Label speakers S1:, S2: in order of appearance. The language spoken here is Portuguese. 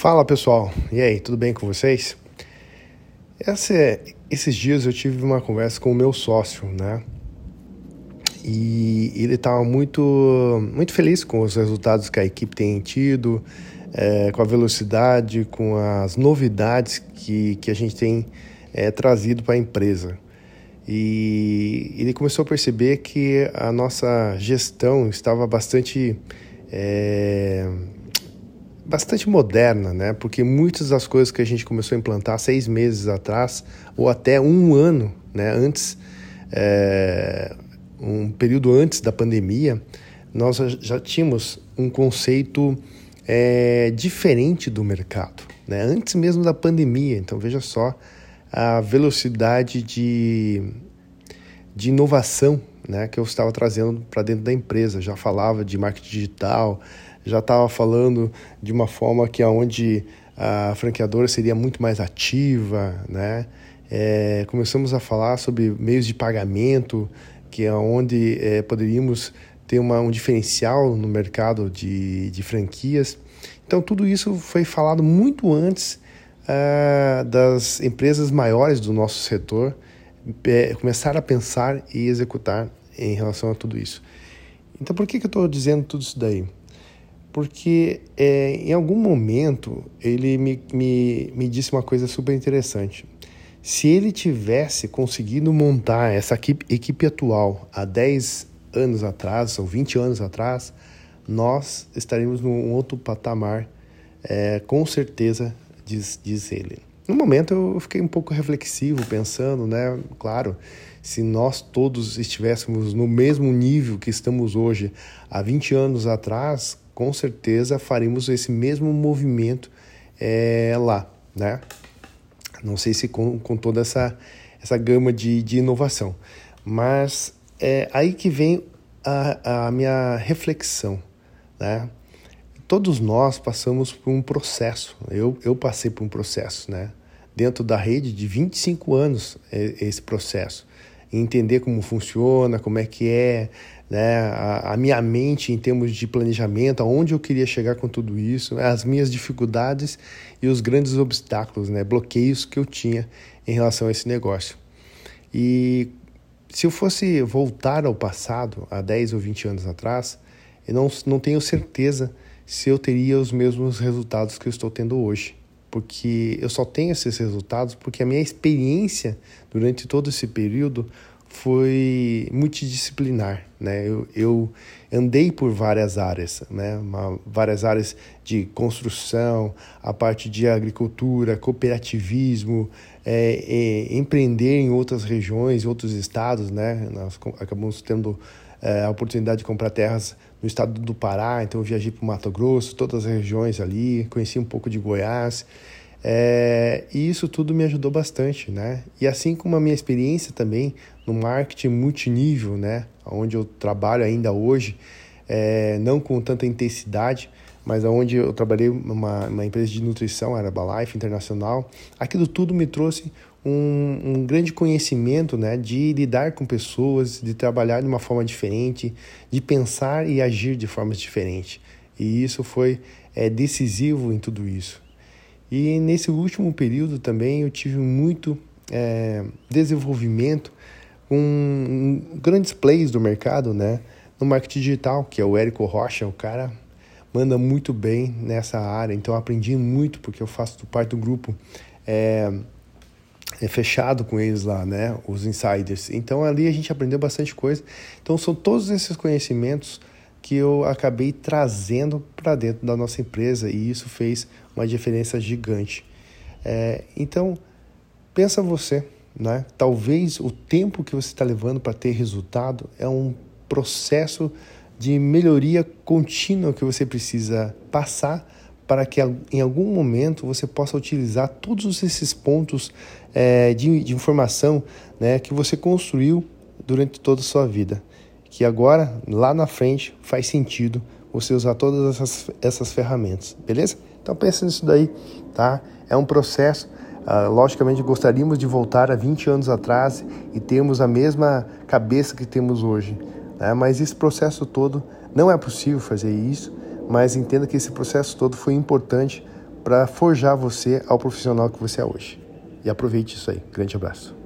S1: Fala pessoal, e aí, tudo bem com vocês? Esses dias eu tive uma conversa com o meu sócio, né? E ele estava muito, muito feliz com os resultados que a equipe tem tido, é, com a velocidade, com as novidades que, que a gente tem é, trazido para a empresa. E ele começou a perceber que a nossa gestão estava bastante. É, bastante moderna, né? Porque muitas das coisas que a gente começou a implantar seis meses atrás, ou até um ano, né? Antes, é, um período antes da pandemia, nós já tínhamos um conceito é, diferente do mercado, né? Antes mesmo da pandemia. Então veja só a velocidade de, de inovação né, que eu estava trazendo para dentro da empresa. Já falava de marketing digital, já estava falando de uma forma que aonde a franqueadora seria muito mais ativa, né? É, começamos a falar sobre meios de pagamento, que é onde é, poderíamos ter uma, um diferencial no mercado de, de franquias. Então, tudo isso foi falado muito antes uh, das empresas maiores do nosso setor é, começar a pensar e executar em relação a tudo isso. Então, por que, que eu estou dizendo tudo isso daí? porque é, em algum momento ele me, me, me disse uma coisa super interessante. Se ele tivesse conseguido montar essa equipe, equipe atual há 10 anos atrás, ou 20 anos atrás, nós estaríamos num outro patamar, é, com certeza, diz, diz ele. No momento eu fiquei um pouco reflexivo, pensando, né? Claro, se nós todos estivéssemos no mesmo nível que estamos hoje há 20 anos atrás, com certeza faremos esse mesmo movimento é, lá, né? Não sei se com, com toda essa, essa gama de, de inovação, mas é aí que vem a, a minha reflexão, né? Todos nós passamos por um processo, eu, eu passei por um processo, né? Dentro da rede de 25 anos, é, esse processo. Entender como funciona, como é que é, né, a, a, minha mente em termos de planejamento, aonde eu queria chegar com tudo isso, as minhas dificuldades e os grandes obstáculos, né, bloqueios que eu tinha em relação a esse negócio. E se eu fosse voltar ao passado, há 10 ou 20 anos atrás, eu não, não tenho certeza se eu teria os mesmos resultados que eu estou tendo hoje. Porque eu só tenho esses resultados porque a minha experiência durante todo esse período foi multidisciplinar, né? Eu, eu andei por várias áreas, né? Uma, várias áreas de construção, a parte de agricultura, cooperativismo, é, é, empreender em outras regiões, outros estados, né? Nós acabamos tendo é, a oportunidade de comprar terras no estado do Pará, então eu viajei para o Mato Grosso, todas as regiões ali, conheci um pouco de Goiás. É, e isso tudo me ajudou bastante, né? E assim como a minha experiência também no marketing multinível, né? Onde eu trabalho ainda hoje, é, não com tanta intensidade, mas onde eu trabalhei numa, empresa de nutrição, a Herbalife Internacional, aquilo tudo me trouxe um, um, grande conhecimento né, de lidar com pessoas, de trabalhar de uma forma diferente, de pensar e agir de formas diferentes. E isso foi é, decisivo em tudo isso. E nesse último período também eu tive muito é, desenvolvimento com grandes plays do mercado, né? No marketing digital, que é o Érico Rocha, o cara manda muito bem nessa área. Então aprendi muito porque eu faço parte do grupo é, é fechado com eles lá, né? Os insiders. Então ali a gente aprendeu bastante coisa. Então são todos esses conhecimentos que eu acabei trazendo para dentro da nossa empresa e isso fez uma diferença gigante. É, então, pensa você, né? Talvez o tempo que você está levando para ter resultado é um processo de melhoria contínua que você precisa passar para que em algum momento você possa utilizar todos esses pontos é, de, de informação né, que você construiu durante toda a sua vida que agora, lá na frente, faz sentido você usar todas essas, essas ferramentas, beleza? Então pensa nisso daí, tá? É um processo. Uh, logicamente, gostaríamos de voltar a 20 anos atrás e termos a mesma cabeça que temos hoje, né? mas esse processo todo não é possível fazer isso. Mas entenda que esse processo todo foi importante para forjar você ao profissional que você é hoje. E aproveite isso aí. Grande abraço.